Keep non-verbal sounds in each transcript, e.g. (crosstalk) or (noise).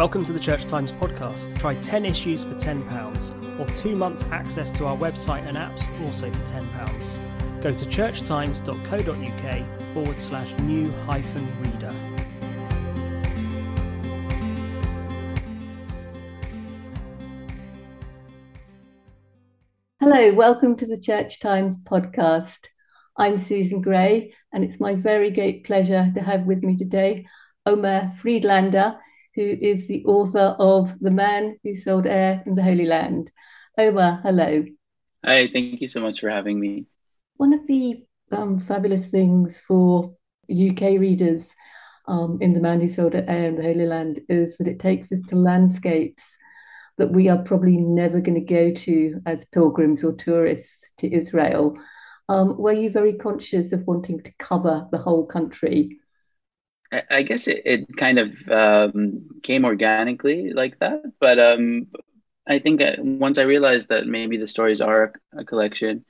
Welcome to the Church Times podcast. Try 10 issues for £10 or two months access to our website and apps also for £10. Go to churchtimes.co.uk forward slash new hyphen reader. Hello, welcome to the Church Times podcast. I'm Susan Gray, and it's my very great pleasure to have with me today Omer Friedlander, who is the author of The Man Who Sold Air in the Holy Land. Omer, hello. Hi, thank you so much for having me. One of the um, fabulous things for UK readers um, in The Man Who Sold Air in the Holy Land is that it takes us to landscapes that we are probably never going to go to as pilgrims or tourists to Israel. Um, were you very conscious of wanting to cover the whole country? I, guess it, it kind of um, came organically like that, but um, I think once I realized that maybe the stories are a, collection,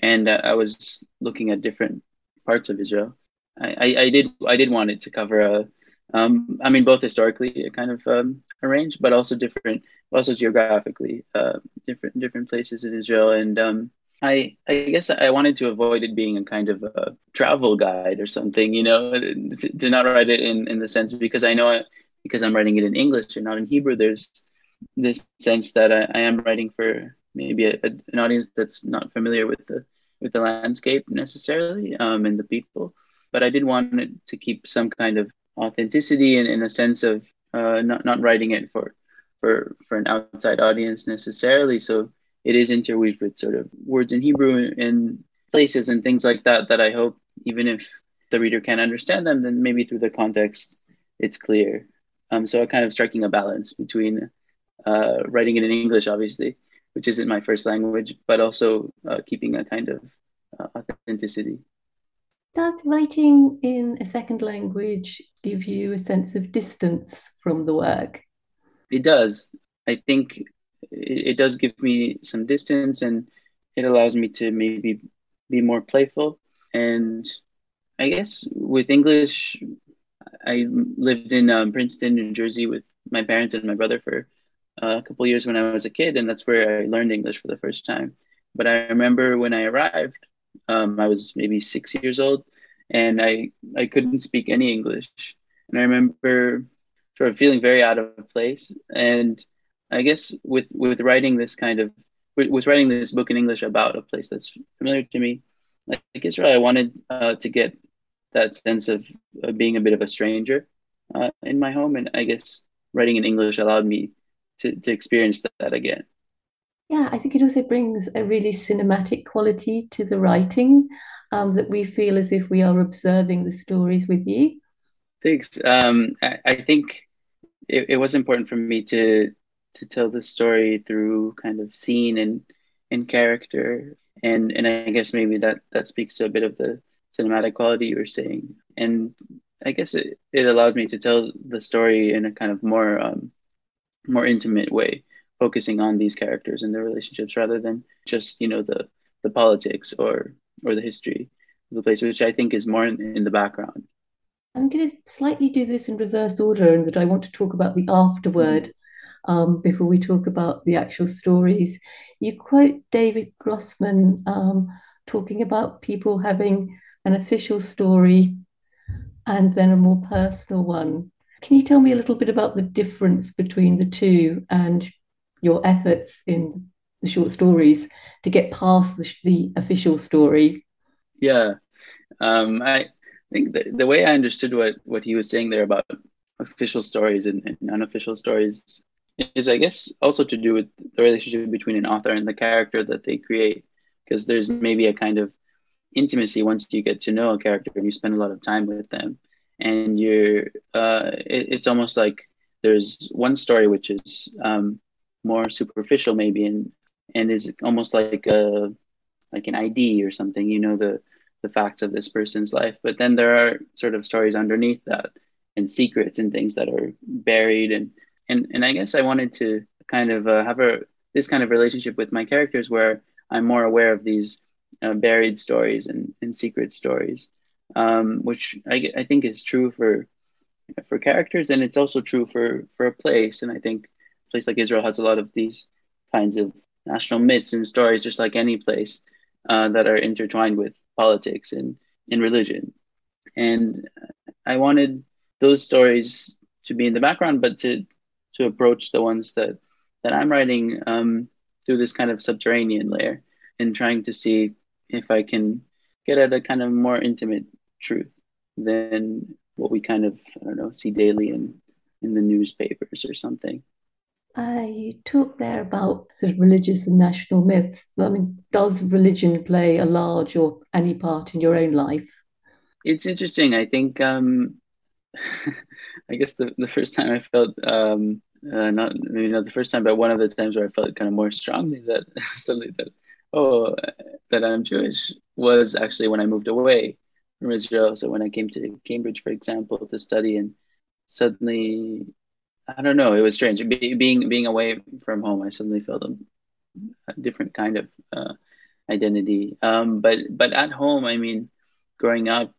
and uh, I was looking at different parts of Israel, I, I, I, did I did want it to cover a, um, I mean both historically a kind of um, arranged, but also different, also geographically, uh, different different places in Israel, and um, I I guess I wanted to avoid it being a kind of a travel guide or something, you know, to, to not write it in in the sense because I know I, because I'm writing it in English and not in Hebrew. There's this sense that I, I am writing for maybe a, a, an audience that's not familiar with the with the landscape necessarily um, and the people, but I did want it to keep some kind of authenticity and in a sense of uh, not not writing it for for for an outside audience necessarily. So it is interweaved with sort of words in Hebrew and places and things like that that I hope even if the reader can't understand them, then maybe through the context it's clear. Um, so kind of striking a balance between uh, writing it in English, obviously, which isn't my first language, but also uh, keeping a kind of uh, authenticity. Does writing in a second language give you a sense of distance from the work? It does. I think it, it does give me some distance and it allows me to maybe be more playful. And I guess with English, I lived in um, Princeton, New Jersey with my parents and my brother for uh, a couple years when I was a kid, and that's where I learned English for the first time. But I remember when I arrived, um, I was maybe six years old, and I I couldn't speak any English, and I remember sort of feeling very out of place. And I guess with with writing this kind of with, with writing this book in English about a place that's familiar to me, like, Israel, I wanted uh, to get that sense of, of, being a bit of a stranger uh, in my home, and I guess writing in English allowed me to to experience that, that again. Yeah, I think it also brings a really cinematic quality to the writing um, that we feel as if we are observing the stories with you. Thanks. Um, I, I, think it, it was important for me to to tell the story through kind of scene and and character. And and I guess maybe that that speaks to a bit of the cinematic quality you were saying. And I guess it, it allows me to tell the story in a kind of more um, more intimate way focusing on these characters and their relationships rather than just you know the the politics or or the history of the place which I think is more in, in the background. I'm going to slightly do this in reverse order and that I want to talk about the afterword um, before we talk about the actual stories. You quote David Grossman um, talking about people having an official story and then a more personal one. Can you tell me a little bit about the difference between the two and your efforts in the short stories to get past the, the official story? Yeah, um, I think the, the way I understood what, what he was saying there about official stories and, and unofficial stories is I guess also to do with the relationship between an author and the character that they create because there's maybe a kind of intimacy once you get to know a character and you spend a lot of time with them. And you're uh, it, it's almost like there's one story which is um, more superficial maybe and and is almost like a like an ID or something you know the the facts of this person's life. But then there are sort of stories underneath that and secrets and things that are buried and and and I guess I wanted to kind of uh, have a this kind of relationship with my characters where I'm more aware of these uh, buried stories and, and secret stories, um, which I, I think is true for for characters, and it's also true for for a place. And I think a place like Israel has a lot of these kinds of national myths and stories, just like any place uh, that are intertwined with politics and in religion. And I wanted those stories to be in the background, but to to approach the ones that that I'm writing um, through this kind of subterranean layer and trying to see if I can get at a kind of more intimate truth than what we kind of I don't know see daily in in the newspapers or something. Uh, you talk there about sort of religious and national myths. I mean, does religion play a large or any part in your own life? It's interesting. I think, um, (laughs) I guess the, the first time I felt, um, uh, not maybe not the first time, but one of the times where I felt kind of more strongly that (laughs) suddenly that, oh, that I'm Jewish was actually when I moved away from Israel. So when I came to Cambridge, for example, to study, and suddenly I don't know. It was strange. Be, being being away from home, I suddenly felt a, a different kind of uh, identity. Um, but but at home, I mean, growing up,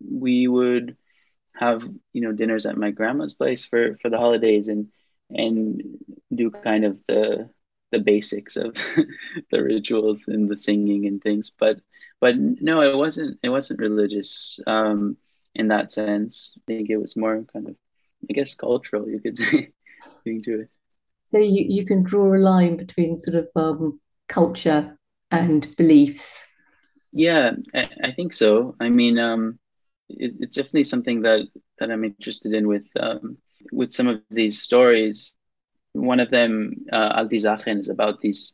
we would have you know dinners at my grandma's place for for the holidays and and do kind of the the basics of (laughs) the rituals and the singing and things. But but no, it wasn't it wasn't religious um, in that sense. I think it was more kind of I guess cultural, you could (laughs) say, being Jewish. So you, you can draw a line between sort of um, culture and beliefs. Yeah, I, I think so. I mean, um, it, it's definitely something that that I'm interested in with um, with some of these stories. One of them, uh, Alte Zachen, is about these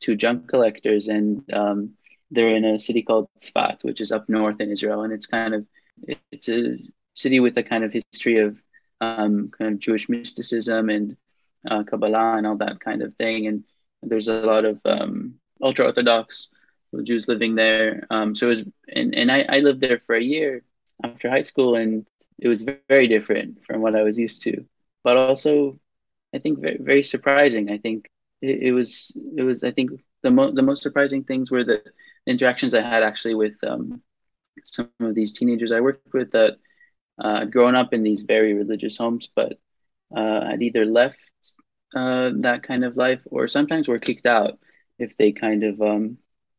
two junk collectors, and um, they're in a city called Tzfat, which is up north in Israel, and it's kind of it's a city with a kind of history of um, kind of Jewish mysticism and uh, Kabbalah and all that kind of thing. And there's a lot of um, ultra Orthodox Jews living there. Um, so it was, and, and I, I lived there for a year after high school, and it was very different from what I was used to, but also I think very, very surprising. I think it, it was, it was, I think the, mo- the most surprising things were the interactions I had actually with um, some of these teenagers I worked with that uh, grown up in these very religious homes, but uh, I'd either left uh, that kind of life or sometimes were kicked out if they kind of, um,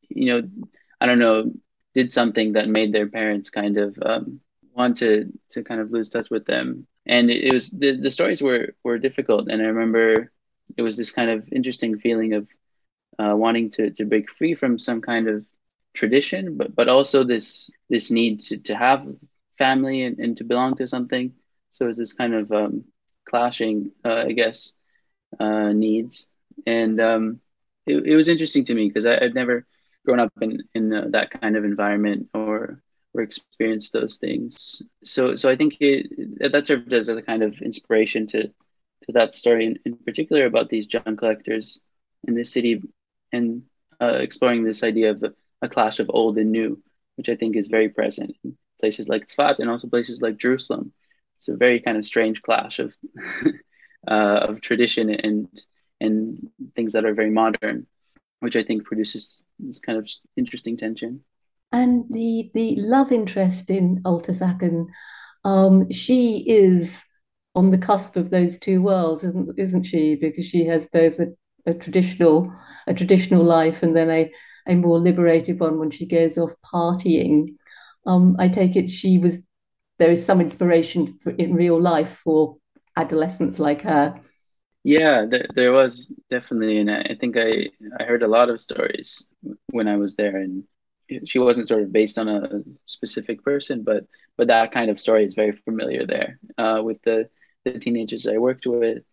you know, I don't know, did something that made their parents kind of um, want to to kind of lose touch with them. And it, it was the, the stories were were difficult, and I remember it was this kind of interesting feeling of uh, wanting to to break free from some kind of tradition, but but also this this need to to have family and, and to belong to something. So it's this kind of um, clashing, uh, I guess, uh, needs. And um, it, it was interesting to me because I've never grown up in, in uh, that kind of environment or or experienced those things. So so I think it, that served as a kind of inspiration to to that story in, in particular about these junk collectors in this city and uh, exploring this idea of a, clash of old and new, which I think is very present in places like Tzfat and also places like Jerusalem. It's a very kind of strange clash of (laughs) uh, of tradition and and things that are very modern, which I think produces this kind of interesting tension. And the the love interest in Alte Zachen, um, she is on the cusp of those two worlds, isn't isn't she? Because she has both a, a traditional a traditional life and then a a more liberated one when she goes off partying. Um, I take it she was there is some inspiration for, in real life for adolescents like her. Yeah, there, there was definitely, and I think I I heard a lot of stories when I was there, and she wasn't sort of based on a specific person, but but that kind of story is very familiar there uh, with the the teenagers I worked with,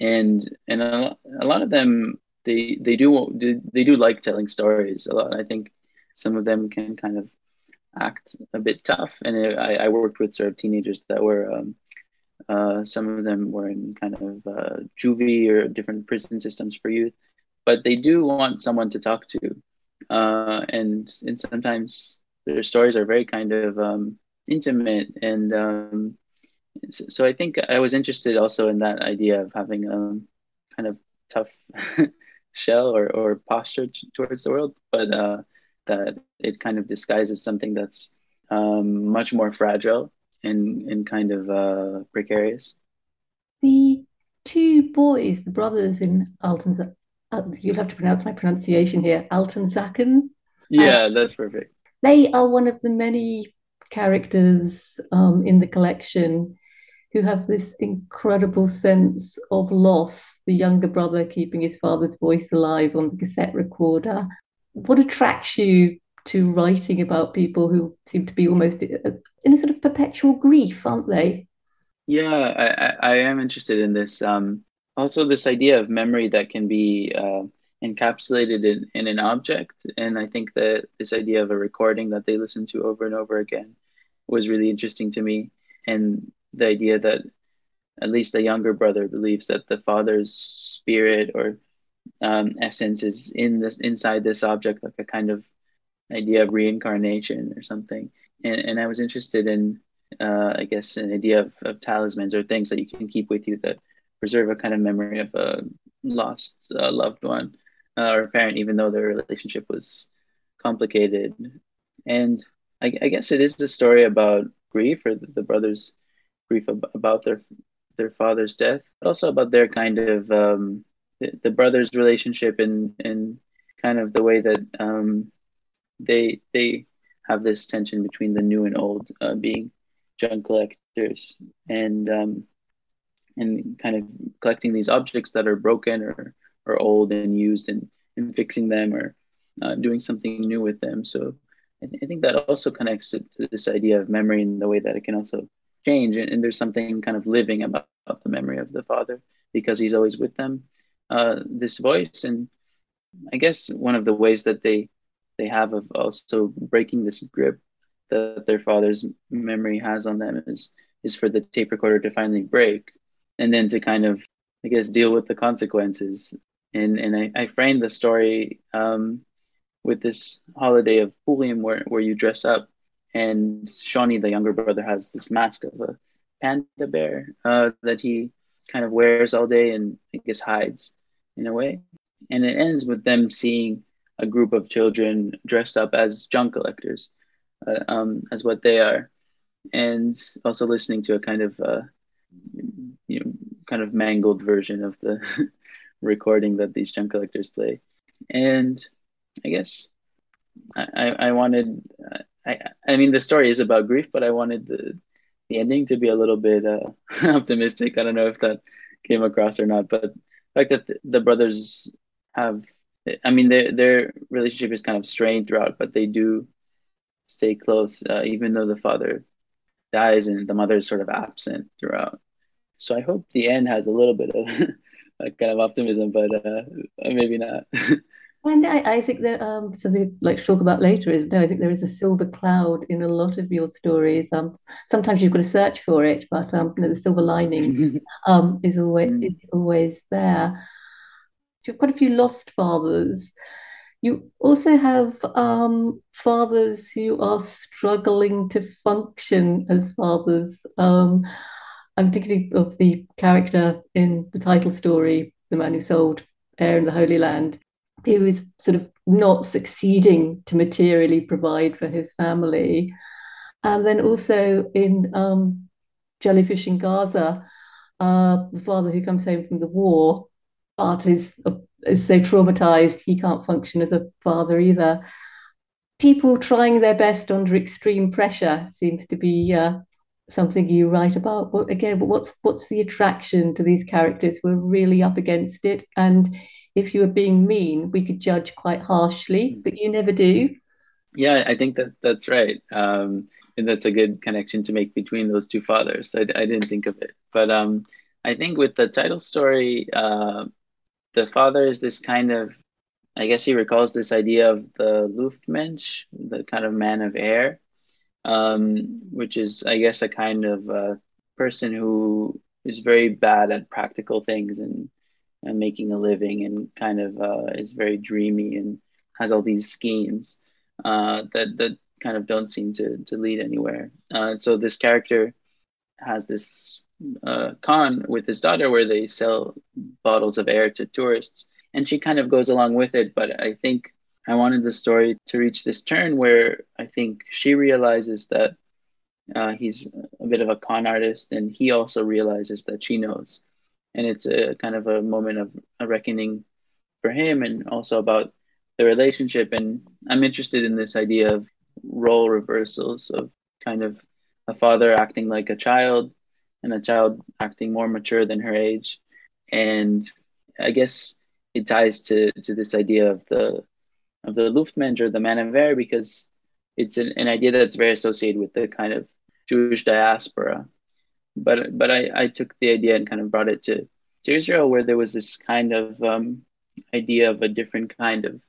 and and a, a lot of them they they do they do like telling stories a lot. I think some of them can kind of act a bit tough. And I, I, worked with sort of teenagers that were, um, uh, some of them were in kind of uh, juvie or different prison systems for youth, but they do want someone to talk to. Uh, and, and sometimes their stories are very kind of um, intimate. And um, so, so, I think I was interested also in that idea of having a um, kind of tough (laughs) shell or, or posture t- towards the world, but uh, that it kind of disguises something that's um, much more fragile and and kind of uh, precarious. The two boys, the brothers in Alton, uh, you'll have to pronounce my pronunciation here, Alton Zaken. Yeah, uh, that's perfect. They are one of the many characters um, in the collection who have this incredible sense of loss. The younger brother keeping his father's voice alive on the cassette recorder. What attracts you to writing about people who seem to be almost in a sort of perpetual grief, aren't they? Yeah, I, I am interested in this. Um, also, this idea of memory that can be uh, encapsulated in, in an object. And I think that this idea of a recording that they listen to over and over again was really interesting to me. And the idea that at least a younger brother believes that the father's spirit or um, essence is in this inside this object, like a kind of idea of reincarnation or something. And, and I was interested in, uh, I guess, an idea of, of talismans or things that you can keep with you that preserve a kind of memory of a lost uh, loved one uh, or parent, even though their relationship was complicated. And I, I guess it is a story about grief or the, the brothers' grief ab- about their their father's death, but also about their kind of um, the, the brothers' relationship and and kind of the way that um, they they have this tension between the new and old, uh, being junk collectors and um, and kind of collecting these objects that are broken or or old and used and, and fixing them or uh, doing something new with them. So I, th- I think that also connects to, to, this idea of memory and the way that it can also change. And, and there's something kind of living about, about, the memory of the father because he's always with them. Uh, this voice and I guess one of the ways that they they have of also breaking this grip that their father's memory has on them is is for the tape recorder to finally break and then to kind of I guess deal with the consequences. And and I, I framed the story um, with this holiday of Purim where, where you dress up and Shawnee, the younger brother, has this mask of a panda bear uh, that he kind of wears all day and I guess hides in a way. And it ends with them seeing a group of children dressed up as junk collectors, uh, um, as what they are, and also listening to a kind of uh, you know kind of mangled version of the (laughs) recording that these junk collectors play. And I guess I, I wanted I I mean the story is about grief, but I wanted the the ending to be a little bit uh, (laughs) optimistic. I don't know if that came across or not, but the fact that the brothers have I mean their their relationship is kind of strained throughout, but they do stay close, uh, even though the father dies and the mother is sort of absent throughout. So I hope the end has a little bit of (laughs) kind of optimism, but uh, maybe not. (laughs) and I, I think that um, something I'd like to talk about later is no, I think there is a silver cloud in a lot of your stories. Um, sometimes you've got to search for it, but um, you know, the silver lining (laughs) um, is always mm. is always there. You've got a few lost fathers. You also have um, fathers who are struggling to function as fathers. Um, I'm thinking of the character in the title story, the man who sold Air in the Holy Land, who is sort of not succeeding to materially provide for his family. And then also in um, Jellyfish in Gaza, uh, the father who comes home from the war, but is, is so traumatized he can't function as a father either. People trying their best under extreme pressure seems to be uh, something you write about. Again, what's what's the attraction to these characters? We're really up against it, and if you were being mean, we could judge quite harshly, but you never do. Yeah, I think that that's right, um, and that's a good connection to make between those two fathers. I, I didn't think of it, but um, I think with the title story, uh, the father is this kind of I guess he recalls this idea of the Luftmensch, the kind of man of air, um, which is, I guess, a kind of uh, person who is very bad at practical things and, and making a living and kind of uh, is very dreamy and has all these schemes uh, that, that kind of don't seem to, to lead anywhere. Uh, so this character has this uh, con with his daughter where they sell bottles of air to tourists and she kind of goes along with it but i think I wanted the story to reach this turn where I think she realizes that uh, he's a bit of a con artist, and he also realizes that she knows, and it's a kind of a moment of a reckoning for him, and also about the relationship. And I'm interested in this idea of role reversals of kind of a father acting like a child and a child acting more mature than her age. And I guess it ties to, to this idea of the of the Luftmensch or the man of air because it's an, an idea that's very associated with the kind of Jewish diaspora. But but I, I took the idea and kind of brought it to, to Israel where there was this kind of um, idea of a different kind of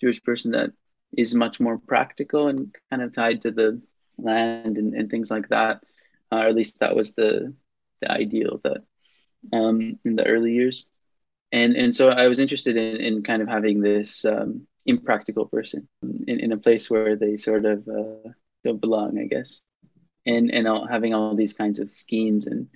Jewish person that is much more practical and kind of tied to the land and, and things like that. Uh, or at least that was the the ideal that um, in the early years. And and so I was interested in, in kind of having this um, impractical person in, in a place where they sort of uh, don't belong, I guess. And and all, having all these kinds of schemes and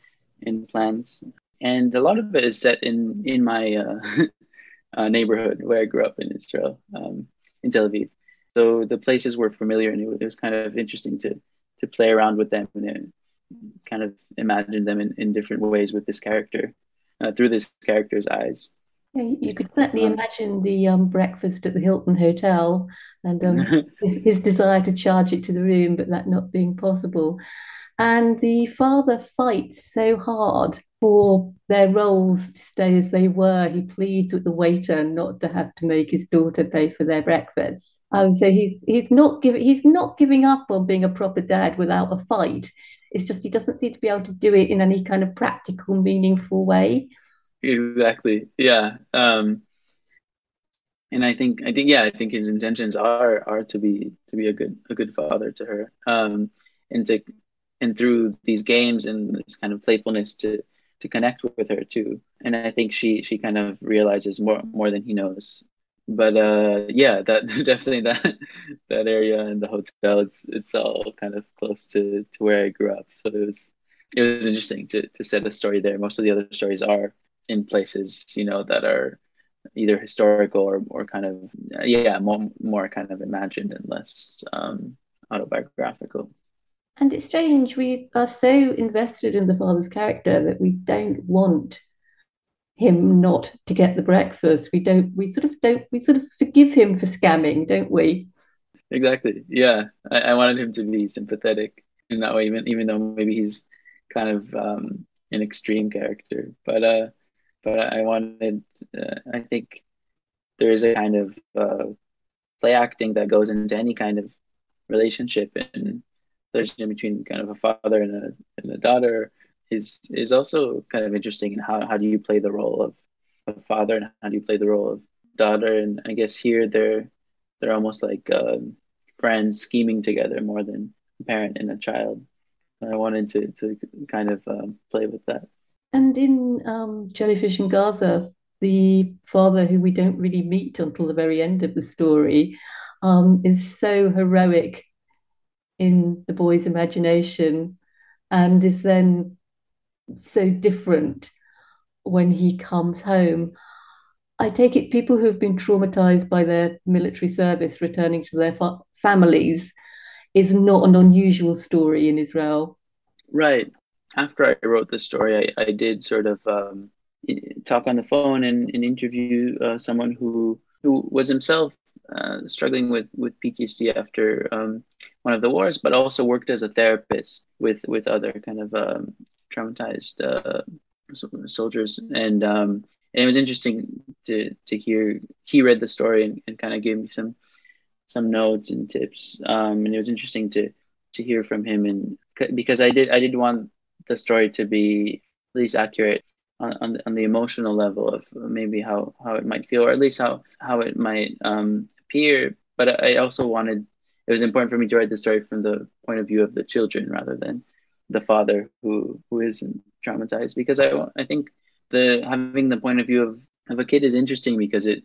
and plans. And a lot of it is set in in my uh, (laughs) uh, neighborhood where I grew up in Israel, um, in Tel Aviv. So the places were familiar, and it, it was kind of interesting to to play around with them and kind of imagine them in, in different ways with this character uh, through this character's eyes. Yeah, you could certainly um, imagine the um, breakfast at the Hilton Hotel and um, (laughs) his, his, desire to charge it to the room, but that not being possible. And the father fights so hard for their roles to stay as they were. He pleads with the waiter not to have to make his daughter pay for their breakfast. Um, so he's he's not giving he's not giving up on being a proper dad without a fight. It's just he doesn't seem to be able to do it in any kind of practical, meaningful way. Exactly. Yeah. Um, and I think I think yeah, I think his intentions are are to be to be a good a good father to her. Um, and to and through these games and this kind of playfulness to to connect with her too. And I think she she kind of realizes more more than he knows but uh yeah that (laughs) definitely that that area and the hotel it's it's all kind of close to to where i grew up. So it was it was interesting to to set a story there. Most of the other stories are in places you know that are either historical or or kind of yeah more, more kind of imagined and less um autobiographical. And it's strange we are so invested in the father's character that we don't want him not to get the breakfast. We don't, we sort of don't, we sort of forgive him for scamming, don't we? Exactly. Yeah. I, I wanted him to be sympathetic in that way, even, even though maybe he's kind of um, an extreme character. But, uh, but I wanted, uh, I think there is a kind of uh, play acting that goes into any kind of relationship and relationship between kind of a father and a, and a daughter is is also kind of interesting in how, how do you play the role of, of father and how do you play the role of daughter and I guess here they're they're almost like um, friends scheming together more than a parent and a child. I wanted to to kind of um, play with that. And in um, Jellyfish in Gaza, the father who we don't really meet until the very end of the story um, is so heroic in the boy's imagination and is then so different when he comes home. I take it people who have been traumatized by their military service returning to their fa- families is not an unusual story in Israel. Right. After I wrote the story, I, I did sort of um, talk on the phone and, and interview uh, someone who who was himself uh, struggling with with PTSD after um, one of the wars, but also worked as a therapist with with other kind of um, traumatized uh, soldiers, and um, and it was interesting to to hear. He read the story and, and kind of gave me some some notes and tips, um, and it was interesting to to hear from him, and because I did I did want the story to be at least accurate on, on, the, on the emotional level of maybe how, how it might feel, or at least how, how it might um, appear. But I also wanted, it was important for me to write the story from the point of view of the children rather than the father who who isn't traumatized because I I think the having the point of view of, of a kid is interesting because it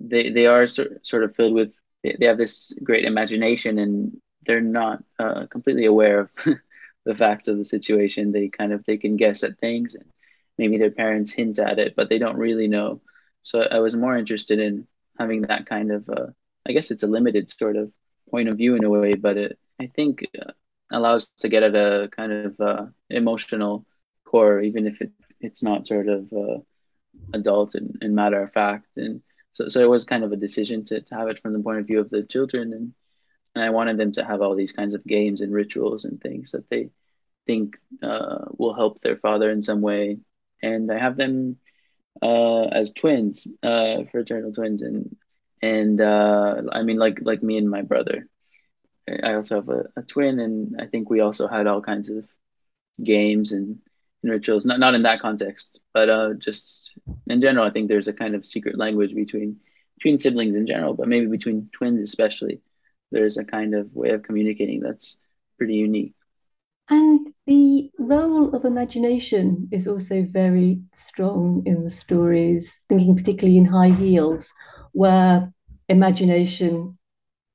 they they are sort, sort of filled with they, have this great imagination and they're not uh, completely aware of (laughs) the facts of the situation. They kind of they can guess at things and maybe their parents hint at it but they don't really know. So I was more interested in having that kind of uh, I guess it's a limited sort of point of view in a way but it I think uh, allows to get at a kind of uh, emotional core, even if it, it's not sort of uh, adult and, and matter of fact. And so, so it was kind of a decision to, to have it from the point of view of the children. And, and I wanted them to have all these kinds of games and rituals and things that they think uh, will help their father in some way. And I have them uh, as twins, uh, fraternal twins, and and uh, I mean like like me and my brother. I also have a, a twin, and I think we also had all kinds of games and, and rituals. Not not in that context, but uh, just in general. I think there's a kind of secret language between between siblings in general, but maybe between twins especially. There's a kind of way of communicating that's pretty unique. And the role of imagination is also very strong in the stories, thinking particularly in high heels, where imagination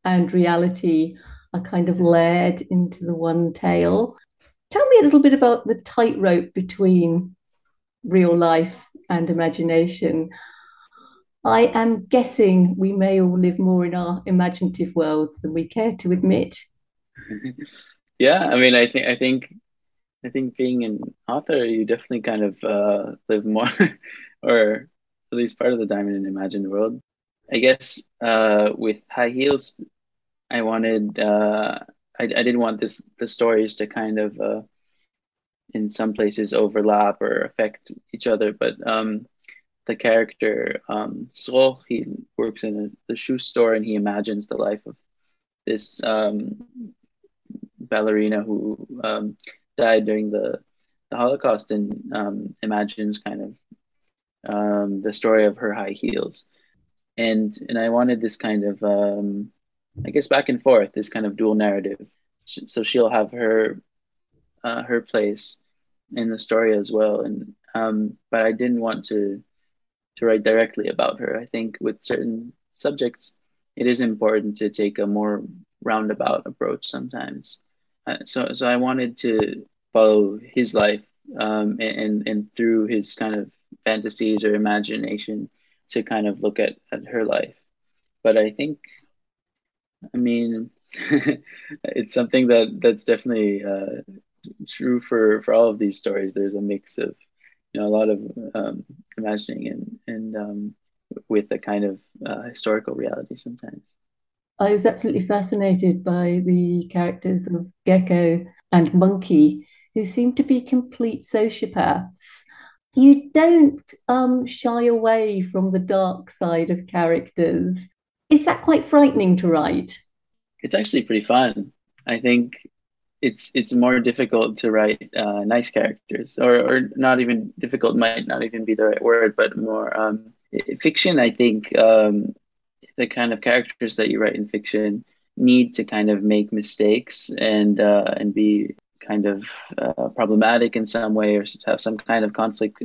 and reality are kind of layered into the one tale. Tell me a little bit about the tightrope between real life and imagination. I am guessing we may all live more in our imaginative worlds than we care to admit. (laughs) yeah, I mean, I think I think I think being an author, you definitely kind of uh, live more, (laughs) or at least part of the time in an imagined world. I guess uh, with high heels, I wanted uh, I, I didn't want this the stories to kind of uh, in some places overlap or affect each other, but um, the character um, Sol, he works in a, the shoe store and he imagines the life of this um, ballerina who um, died during the, the Holocaust and um, imagines kind of um, the story of her high heels. And and I wanted this kind of um, I guess back and forth, this kind of dual narrative. So she'll have her uh, her place in the story as well, and um, but I didn't want to to write directly about her. I think with certain subjects, it is important to take a more roundabout approach sometimes. Uh, so so I wanted to follow his life um, and and through his kind of fantasies or imagination to kind of look at, at her life. But I think, I mean, (laughs) it's something that that's definitely uh, true for for all of these stories. There's a mix of you know a lot of um, imagining and and um, with a kind of uh, historical reality sometimes. I was absolutely fascinated by the characters of Gecko and Monkey, who seem to be complete sociopaths. You don't um, shy away from the dark side of characters. Is that quite frightening to write? It's actually pretty fun. I think it's it's more difficult to write uh, nice characters, or or not even difficult might not even be the right word, but more um, fiction. I think um, the kind of characters that you write in fiction need to kind of make mistakes and uh, and be kind of uh, problematic in some way or have some kind of conflict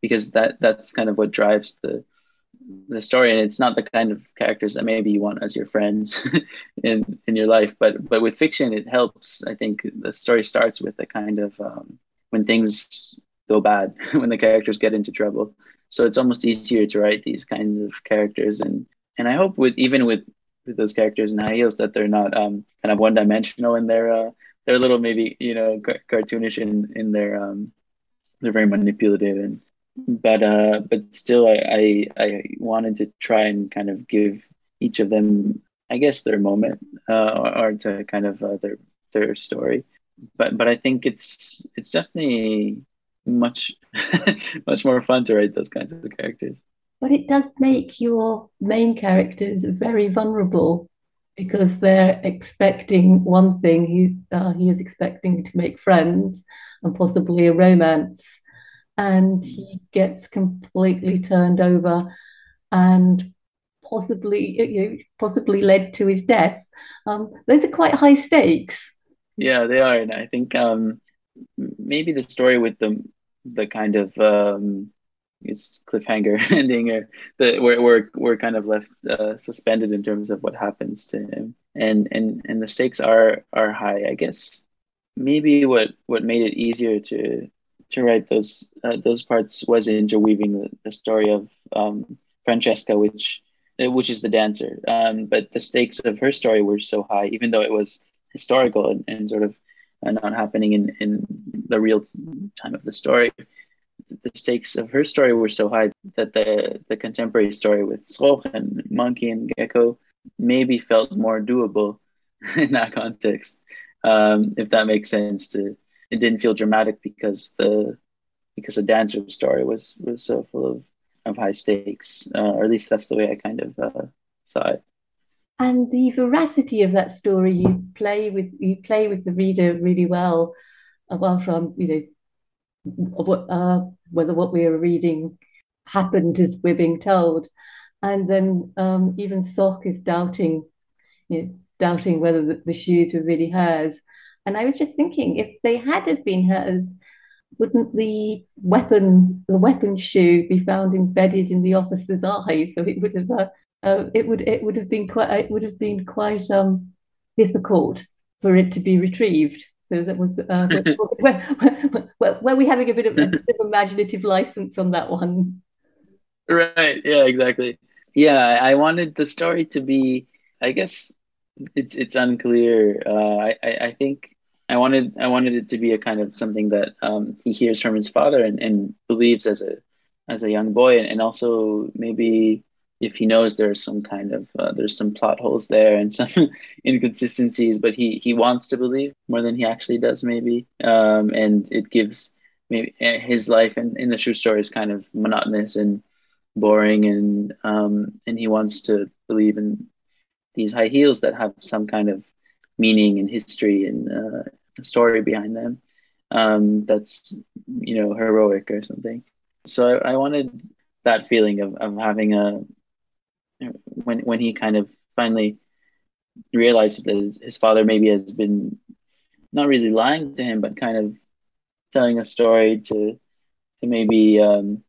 because that that's kind of what drives the the story and it's not the kind of characters that maybe you want as your friends (laughs) in in your life but but with fiction it helps. I think the story starts with a kind of um, when things go bad (laughs) when the characters get into trouble. So it's almost easier to write these kinds of characters and and i hope with even with with those characters in high heels that they're not um kind of one dimensional in their uh they're a little maybe you know cartoonish in in their um they're very manipulative and but uh but still I, I i wanted to try and kind of give each of them i guess their moment uh or, or to kind of uh, their their story. But but i think it's it's definitely much (laughs) much more fun to write those kinds of characters. But it does make your main characters very vulnerable because they're expecting one thing. He uh, he is expecting to make friends and possibly a romance, and he gets completely turned over, and possibly you know, possibly led to his death. Um, those are quite high stakes. Yeah, they are, and I think um, maybe the story with the the kind of um, it's cliffhanger (laughs) ending or the we're, we're we're kind of left uh, suspended in terms of what happens to him and and and the stakes are are high i guess maybe what what made it easier to to write those uh, those parts was interweaving the, the story of um, francesca which uh, which is the dancer um, but the stakes of her story were so high even though it was historical and, and sort of not happening in, in the real time of the story. The stakes of her story were so high that the, the contemporary story with Srokh and Monkey and Gecko maybe felt more doable (laughs) in that context. Um, if that makes sense to it didn't feel dramatic because the because the dancer story was was so full of, of high stakes, uh, or at least that's the way I kind of uh, saw it. And the veracity of that story you play with you play with the reader really well apart from you know uh, whether what we are reading happened as we're being told. And then um, even Srokh is doubting you know, doubting whether the, the, shoes were really hers and I was just thinking if they had have been hers wouldn't the weapon the weapon shoe be found embedded in the officer's eye so it would have uh, uh, it would it would have been quite it would have been quite um, difficult for it to be retrieved. So that was uh, where, where, where, where we having a bit of, a bit of imaginative license on that one. Right. Yeah. Exactly. Yeah. I wanted the story to be. I guess it's it's unclear. Uh, I I think I wanted I wanted it to be a kind of something that um, he hears from his father and, and believes as a as a young boy, and, and also maybe if he knows there's some kind of uh, there's some plot holes there and (laughs) some inconsistencies, but he he wants to believe more than he actually does, maybe. Um, and it gives maybe eh, his life in, in the true story is kind of monotonous and boring, and um, and he wants to believe in these high heels that have some kind of meaning and history and uh, story behind them um, that's you know heroic or something. So I, I wanted that feeling of, of having a when when he kind of finally realizes that his, his father maybe has been not really lying to him, but kind of telling a story to to maybe um,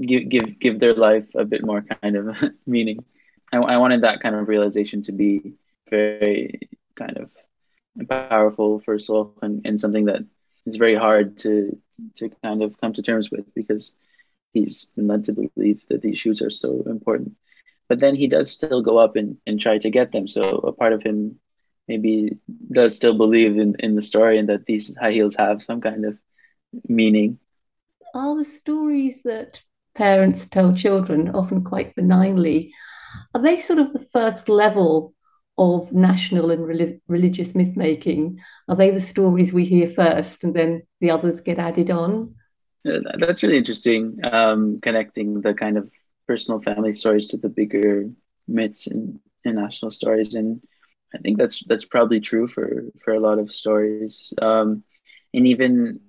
give give give their life a bit more kind of (laughs) meaning. I, I wanted that kind of realization to be very kind of powerful for Srokh and, and something that is very hard to to kind of come to terms with because he's led to believe that these shoes are so important but then he does still go up and, and try to get them. So a part of him maybe does still believe in, in the story and that these high heels have some kind of meaning. Are the stories that parents tell children, often quite benignly, are they sort of the first level of national and religious myth making? Are they the stories we hear first and then the others get added on? That's really interesting, um, connecting the kind of personal family stories to the bigger myths and, and national stories and I think that's that's probably true for for a lot of stories um, and even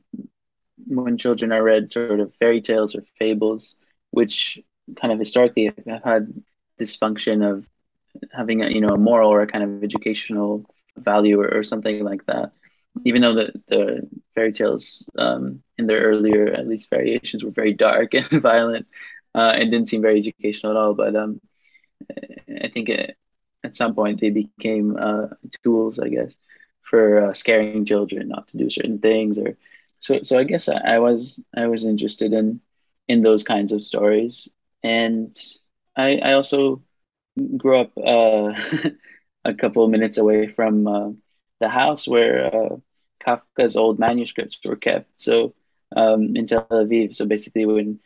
when children are read sort of fairy tales or fables which kind of historically have had this function of having a you know a moral or a kind of educational value or, or something like that even though the, the fairy tales um, in their earlier at least variations were very dark (laughs) and violent uh, it didn't seem very educational at all. But um, I think it, at some point they became uh, tools, I guess, for uh, scaring children not to do certain things. Or so. So I guess I, I was I was interested in in those kinds of stories, and I I also grew up uh, (laughs) a couple of minutes away from uh, the house where uh, Kafka's old manuscripts were kept. So um, in Tel Aviv. So basically, when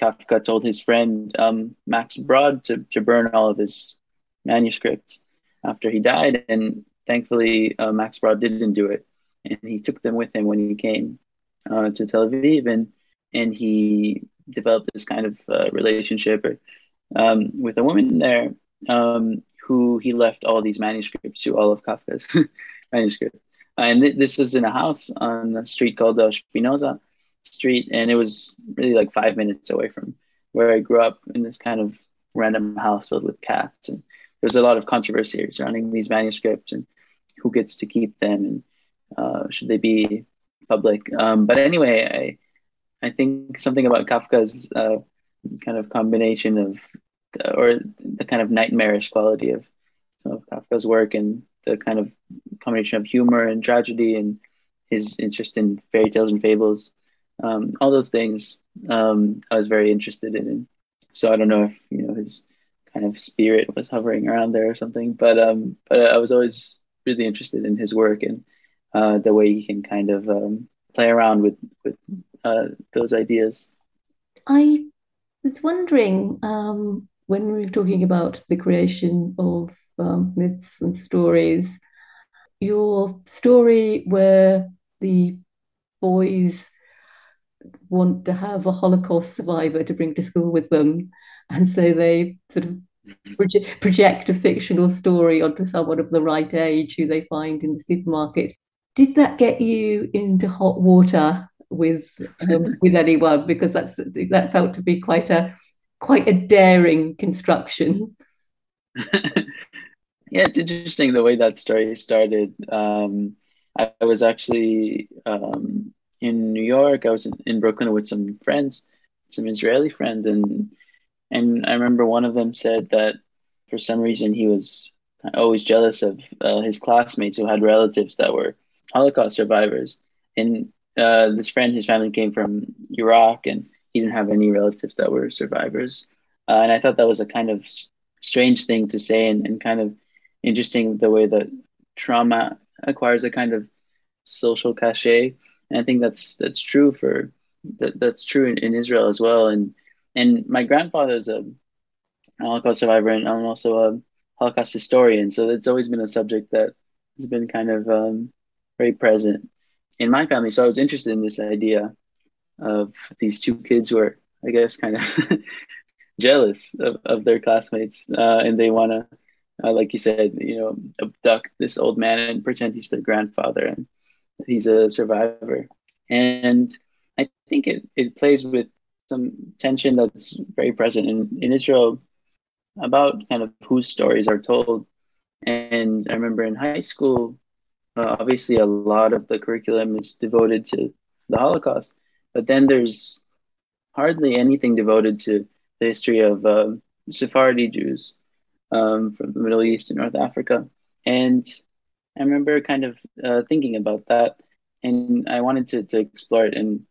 Kafka told his friend um, Max Brod to, to burn all of his manuscripts after he died. And thankfully, uh, Max Brod didn't do it. And he took them with him when he came uh, to Tel Aviv. And, and he developed this kind of uh, relationship um, with a woman there um, who he left all these manuscripts to, all of Kafka's (laughs) manuscripts. And th- this was in a house on a street called uh, Spinoza street, and it was really like five minutes away from where I grew up in this kind of random house filled with cats. And there's a lot of controversy surrounding these manuscripts and who gets to keep them and uh, should they be public. Um, but anyway, I I think something about Kafka's uh, kind of combination of or the kind of nightmarish quality of of Kafka's work and the kind of combination of humor and tragedy and his interest in fairy tales and fables um, all those things um, I was very interested in. So I don't know if you know his kind of spirit was hovering around there or something, but um, but I was always really interested in his work, and uh, the way he can kind of um, play around with with uh, those ideas. I was wondering um, when we were talking about the creation of um, myths and stories, your story where the boys want to have a Holocaust survivor to bring to school with them, and so they sort of proje- project a fictional story onto someone of the right age who they find in the supermarket. Did that get you into hot water with um, with anyone? Because that's that felt to be quite a quite a daring construction. (laughs) yeah, it's interesting the way that story started. Um, I, I, was actually um, in New York. I was in, in, Brooklyn with some friends, some Israeli friends, and and I remember one of them said that for some reason he was always jealous of uh, his classmates who had relatives that were Holocaust survivors. And uh, this friend, his family came from Iraq, and he didn't have any relatives that were survivors. Uh, and I thought that was a kind of strange thing to say, and, and kind of interesting the way that trauma acquires a kind of social cachet. And I think that's that's true for that, that's true in, in Israel as well. And and my grandfather a Holocaust survivor, and I'm also a Holocaust historian. So it's always been a subject that has been kind of um, very present in my family. So I was interested in this idea of these two kids who are, I guess, kind of (laughs) jealous of, of their classmates, uh, and they want to, uh, like you said, you know, abduct this old man and pretend he's their grandfather and he's a survivor. And I think it, it plays with some tension that's very present in, in Israel about kind of whose stories are told. And I remember in high school, uh, obviously a lot of the curriculum is devoted to the Holocaust, but then there's hardly anything devoted to the history of uh, Sephardi Jews um, from the Middle East and North Africa. And I remember kind of uh, thinking about that, and I wanted to, to explore it in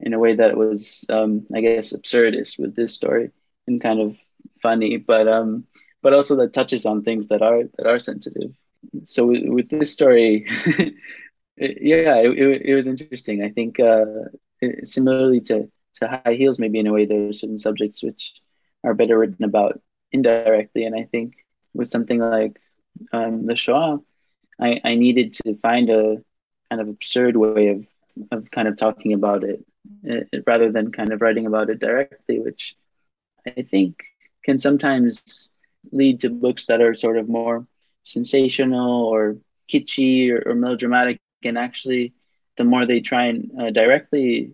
in a way that was, um, I guess, absurdist with this story and kind of funny, but um, but also that touches on things that are that are sensitive. So with, with this story, (laughs) yeah, it, it, it, was interesting. I think uh, similarly to to high heels, maybe in a way, there are certain subjects which are better written about indirectly, and I think with something like um, the Shoah, I, I needed to find a kind of absurd way of of kind of talking about it, it uh, rather than kind of writing about it directly, which I think can sometimes lead to books that are sort of more sensational or kitschy or, or melodramatic. And actually, the more they try and uh, directly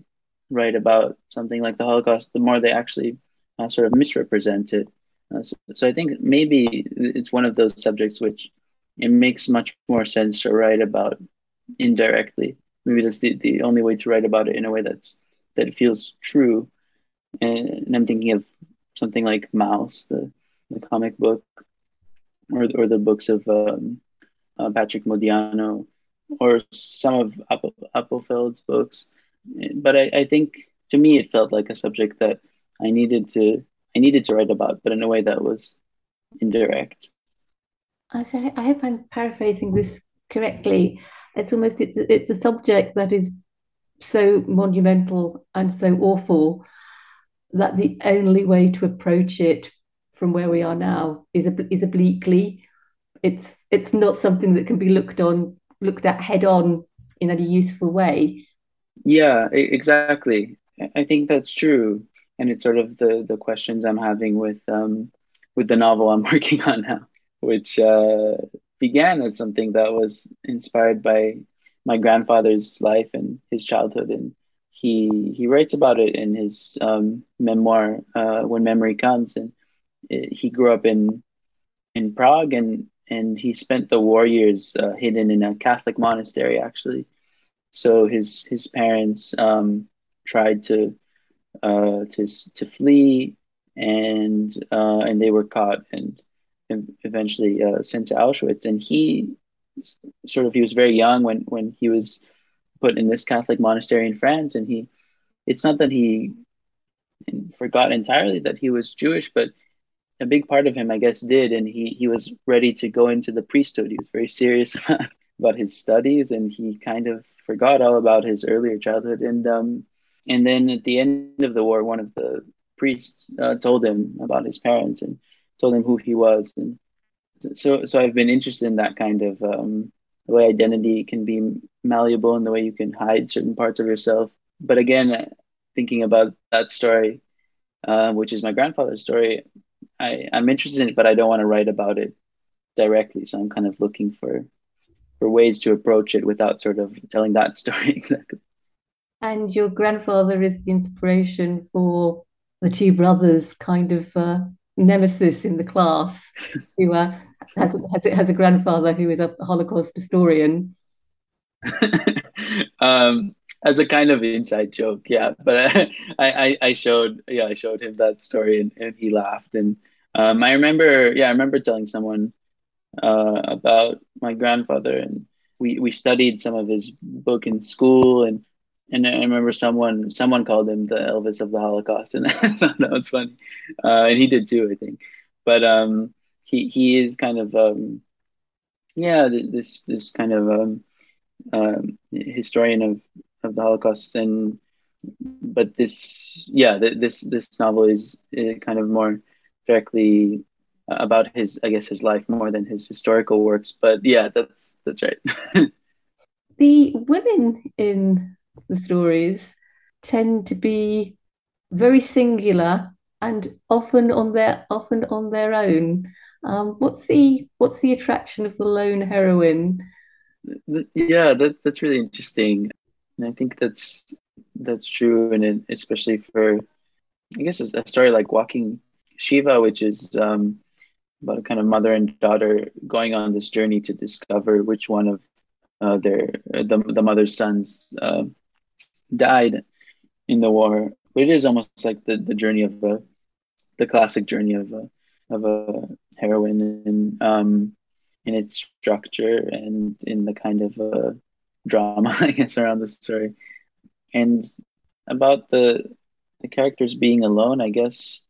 write about something like the Holocaust, the more they actually uh, sort of misrepresent it. Uh, so, so, I think maybe it's one of those subjects which it makes much more sense to write about indirectly. Maybe that's the, the only way to write about it in a way that's that feels true. And, and I'm thinking of something like Maus, the, the comic book, or, or the books of um, uh, Patrick Modiano, or some of Appelfeld's books. But I, I think to me it felt like a subject that I needed to I needed to write about, but in a way that was indirect. I, I hope I'm paraphrasing this correctly. It's almost it's it's a subject that is so monumental and so awful that the only way to approach it from where we are now is is obliquely. It's it's not something that can be looked on looked at head on in a useful way. Yeah, exactly. I think that's true, and it's sort of the the questions I'm having with um with the novel I'm (laughs) working on now, which uh, began as something that was inspired by my grandfather's life and his childhood and he he writes about it in his um, memoir uh, when memory comes and it, he grew up in in prague and and he spent the war years uh, hidden in a catholic monastery actually. So his his parents um, tried to uh, to to flee and uh, and they were caught and, and eventually uh, sent to auschwitz. And he sort of he was very young when when he was put in this Catholic monastery in France, and he, it's not that he forgot entirely that he was Jewish, but a big part of him, I guess, did, and he he was ready to go into the priesthood. He was very serious (laughs) about his studies, and he kind of forgot all about his earlier childhood. And um, and then at the end of the war, one of the priests uh, told him about his parents and told him who he was. And so so I've been interested in that kind of um, the way identity can be malleable and the way you can hide certain parts of yourself. But again, thinking about that story, uh, which is my grandfather's story, I, I'm interested in it, but I don't want to write about it directly. So I'm kind of looking for for ways to approach it without sort of telling that (laughs) story exactly. And your grandfather is the inspiration for the two brothers, kind of uh, nemesis in the class, (laughs) who uh, has, has, has a grandfather who is a Holocaust historian. (laughs) um, as a kind of inside joke, yeah. But I, I, I showed, yeah, I showed him that story, and, and he laughed. And um, I remember, yeah, I remember telling someone uh, about my grandfather, and we we studied some of his book in school, and and I remember someone someone called him the Elvis of the Holocaust, and (laughs) that was funny, uh, and he did too, I think. But um, he he is kind of um, yeah, this this kind of um, um, historian of of the Holocaust, and but this yeah, this this novel is kind of more directly about his i guess his life more than his historical works but yeah that's that's right. (laughs) The women in the stories tend to be very singular and often on their often on their own. Um, what's the what's the attraction of the lone heroine? Yeah that, that's really interesting. And i think that's that's true and especially for i guess a story like walking shiva which is um, about a kind of mother and daughter going on this journey to discover which one of uh, their the, the mother's sons uh, died in the war. But it is almost like the, the journey of a, the classic journey of a of a heroine in um, in its structure and in the kind of uh, drama (laughs) I guess around the story, and about the the characters being alone. I guess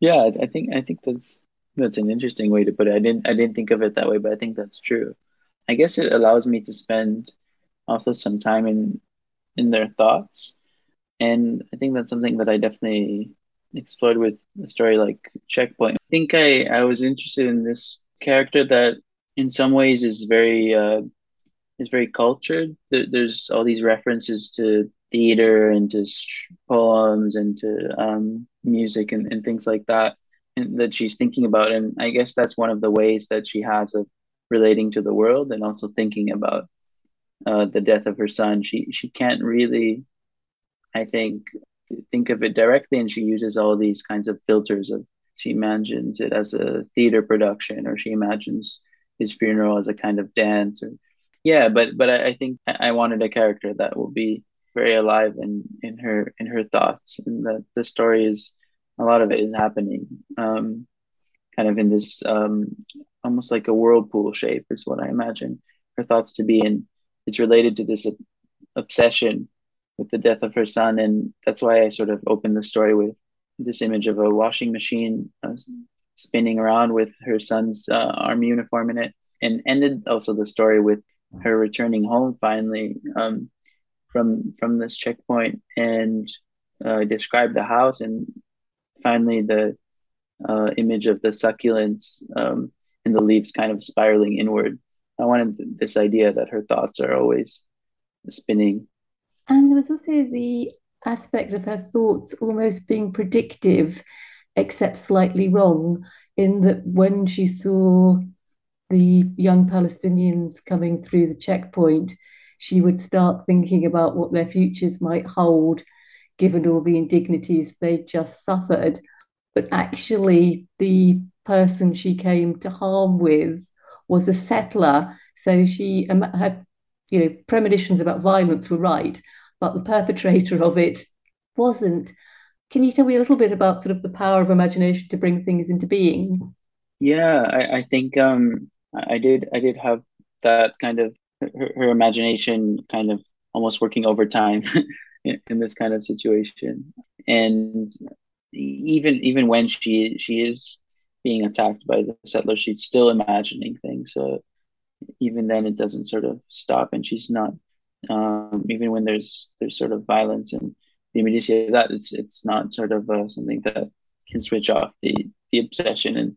yeah, I think I think that's that's an interesting way to put it. I didn't I didn't think of it that way, but I think that's true. I guess it allows me to spend also some time in in their thoughts. And I think that's something that I definitely explored with a story like Checkpoint. I think I, I was interested in this character that in some ways is very uh, is very cultured. There's all these references to theater and to poems and to um, music and, and things like that and, that she's thinking about. And i guess that's one of the ways that she has of relating to the world and also thinking about uh, the death of her son. She she can't really i think think of it directly and she uses all these kinds of filters of she imagines it as a theater production or she imagines his funeral as a kind of dance or yeah but but i, I think i wanted a character that will be very alive in in her in her thoughts and that the story is a lot of it is happening um, kind of in this um, almost like a whirlpool shape is what I imagine her thoughts to be. And it's related to this obsession with the death of her son. And that's why I sort of opened the story with this image of a washing machine uh, spinning around with her son's uh, army uniform in it and ended also the story with her returning home finally um, from from this checkpoint and uh, described the house and finally the uh, image of the succulents um, and the leaves kind of spiraling inward. I wanted this idea that her thoughts are always spinning. And there was also the aspect of her thoughts almost being predictive, except slightly wrong, in that when she saw the young Palestinians coming through the checkpoint, she would start thinking about what their futures might hold given all the indignities they'd just suffered. But actually, the person she came to harm with was a settler. So she um, had, you know, premonitions about violence were right, but the perpetrator of it wasn't. Can you tell me a little bit about sort of the power of imagination to bring things into being? Yeah, I, I think um, I did. I did have that kind of her, her imagination kind of almost working overtime (laughs) in, this kind of situation and even even when she she is being attacked by the settlers she's still imagining things so even then it doesn't sort of stop, and she's not um, even when there's there's sort of violence and the immediacy of that, it's it's not sort of uh, something that can switch off the the obsession and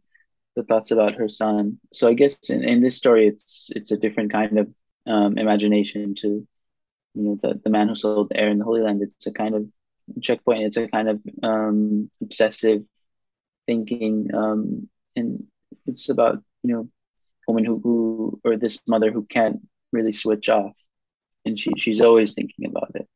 the thoughts about her son. So I guess in, in this story, it's it's a different kind of um, imagination to you know the the man who sold the air in the Holy Land. It's a kind of checkpoint. It's a kind of um, obsessive thinking, um, and it's about you know woman who, who or this mother who can't really switch off, and she she's always thinking about it.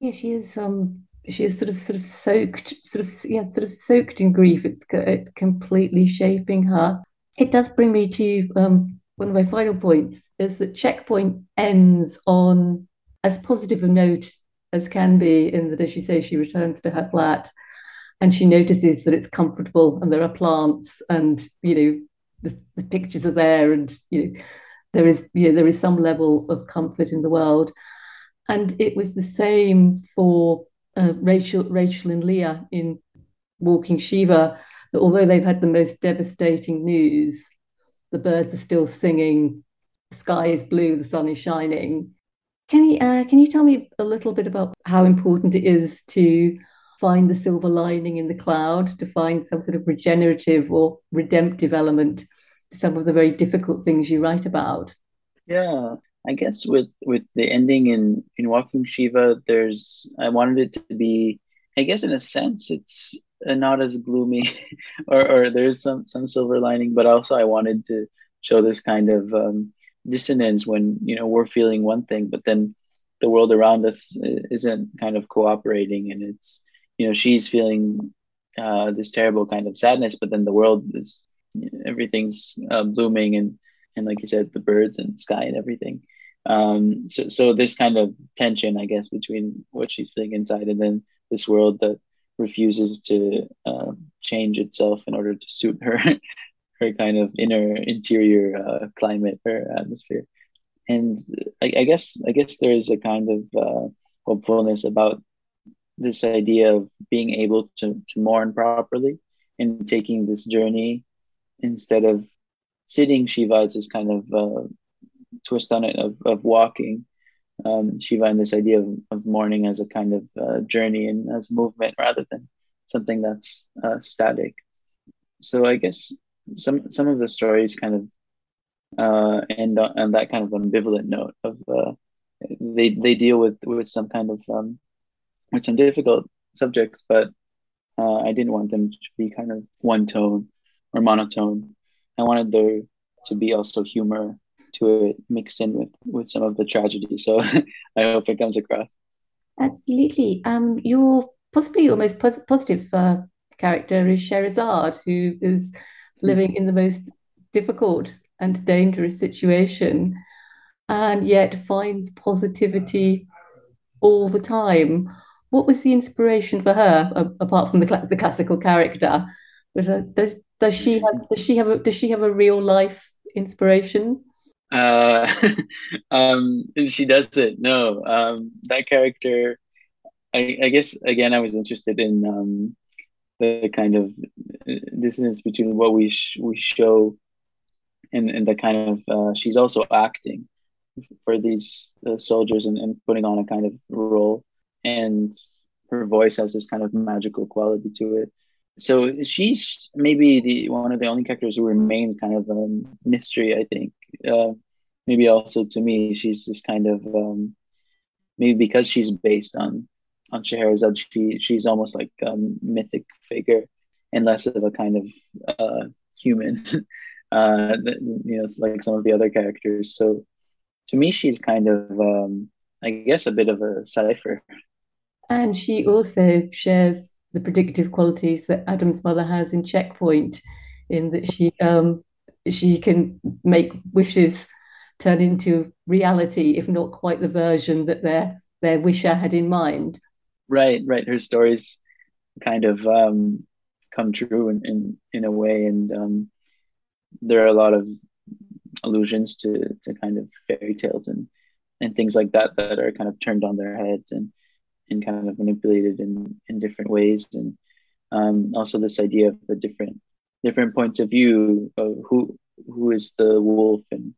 Yeah, she is. Um, she is sort of sort of soaked, sort of yeah, sort of soaked in grief. It's it's completely shaping her. It does bring me to um, one of my final points is that checkpoint ends on as positive a note as can be in that as you say she returns to her flat and she notices that it's comfortable and there are plants and you know the, the pictures are there and you know there is you know there is some level of comfort in the world. And it was the same for uh, Rachel Rachel and Leah in Walking Shiva that although they've had the most devastating news the birds are still singing the sky is blue the sun is shining can you uh, can you tell me a little bit about how important it is to find the silver lining in the cloud, to find some sort of regenerative or redemptive element to some of the very difficult things you write about? Yeah, I guess with with the ending in in Walking Shiva, there's I wanted it to be, I guess in a sense, it's not as gloomy, (laughs) or or there's some some silver lining, but also I wanted to show this kind of um, dissonance when you know we're feeling one thing but then the world around us isn't kind of cooperating and it's you know she's feeling uh, this terrible kind of sadness but then the world is everything's uh, blooming and and like you said the birds and sky and everything. Um so so this kind of tension i guess between what she's feeling inside and then this world that refuses to uh, change itself in order to suit her (laughs) her kind of inner interior uh, climate or atmosphere. And I, I, guess i guess there is a kind of uh, hopefulness about this idea of being able to, to mourn properly and taking this journey instead of sitting shiva as this kind of uh, twist on it of, of walking um, shiva and this idea of, of mourning as a kind of uh, journey and as movement rather than something that's uh, static so i guess some some of the stories kind of uh, end on, on that kind of ambivalent note of uh, they they deal with with some kind of um, with some difficult subjects, but uh, I didn't want them to be kind of one tone or monotone. I wanted there to be also humor to it mixed in with with some of the tragedy. So (laughs) I hope it comes across. Absolutely. Um, your possibly your most pos- positive uh, character is Sherazad, who is living in the most difficult and dangerous situation and yet finds positivity all the time. What was the inspiration for her, apart from the, cl- the classical character? But uh, does does she have does she have a, does she have a real life inspiration? Uh, (laughs) um, she does it. No, um, that character. I, I guess again, I was interested in um, the kind of dissonance between what we sh- we show and, and the kind of uh, she's also acting for these uh, soldiers and, and putting on a kind of role and her voice has this kind of magical quality to it so she's maybe the one of the only characters who remains kind of a mystery i think uh, maybe also to me she's this kind of um, maybe because she's based on on Scheherazade, she she's almost like a mythic figure and less of a kind of uh, human, (laughs) uh, you know, like some of the other characters. So to me, she's kind of, um, I guess, a bit of a cipher. And she also shares the predictive qualities that Adam's mother has in Checkpoint, in that she um, she can make wishes turn into reality, if not quite the version that their their wisher had in mind. Right, right. Her stories kind of um, come true in, in, in a way, and um, there are a lot of allusions to, to kind of fairy tales and, and things like that that are kind of turned on their heads and, and kind of manipulated in, in different ways. And um, also this idea of the different different points of view of who who is the wolf and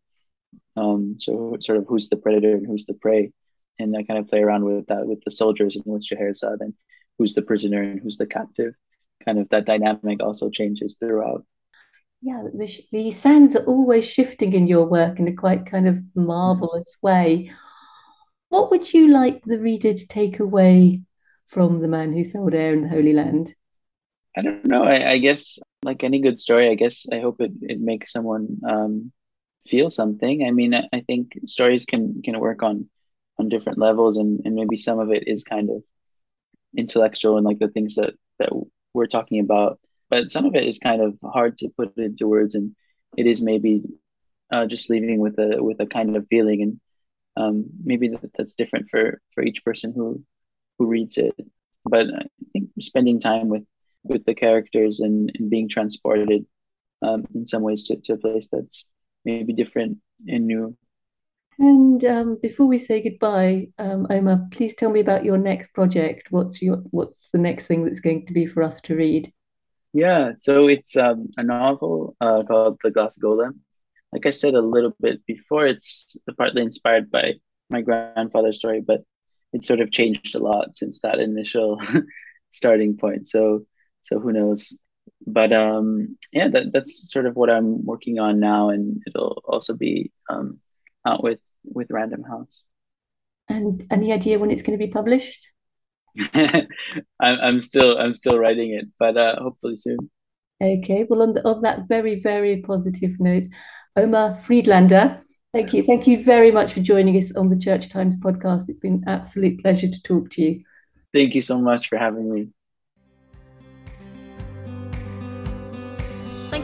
Um, so sort of who's the predator and who's the prey, and I kind of play around with that with the soldiers and with Scheherazade and who's the prisoner and who's the captive. Kind of that dynamic also changes throughout. Yeah, the, the sands are always shifting in your work in a quite kind of marvelous way. What would you like the reader to take away from the man who sold air in the Holy Land? I don't know. I, I guess like any good story, I guess I hope it, it makes someone um, feel something. I mean, I, think stories can can work on on different levels, and and maybe some of it is kind of intellectual and like the things that that we're talking about, but some of it is kind of hard to put into words, and it is maybe uh, just leaving with a with a kind of feeling, and um, maybe that, that's different for for each person who who reads it. But I think spending time with with the characters and, and being transported um, in some ways to, to a place that's maybe different and new. And um, before we say goodbye, um, Omer, please tell me about your next project. What's your what's the next thing that's going to be for us to read? Yeah, so it's um, a novel uh, called The Glass Golem. Like I said a little bit before, it's partly inspired by my grandfather's story, but it's sort of changed a lot since that initial (laughs) starting point. So so who knows? But um, yeah, that, that's sort of what I'm working on now, and it'll also be um, out with with Random House. And any idea when it's going to be published? (laughs) I'm I'm still I'm still writing it, but uh, hopefully soon. Okay. Well, on the, on that very very positive note, Omer Friedlander, thank you, thank you very much for joining us on the Church Times podcast. It's been an absolute pleasure to talk to you. Thank you so much for having me.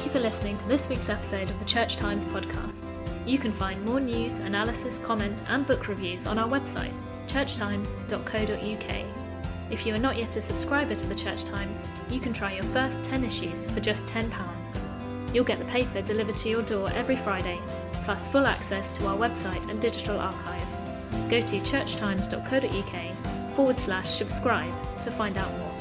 Thank you for listening to this week's episode of the Church Times podcast. You can find more news, analysis, comment, and book reviews on our website, churchtimes.co.uk. If you are not yet a subscriber to the Church Times, you can try your first 10 issues for just £10. You'll get the paper delivered to your door every Friday, plus full access to our website and digital archive. Go to churchtimes.co.uk forward slash subscribe to find out more.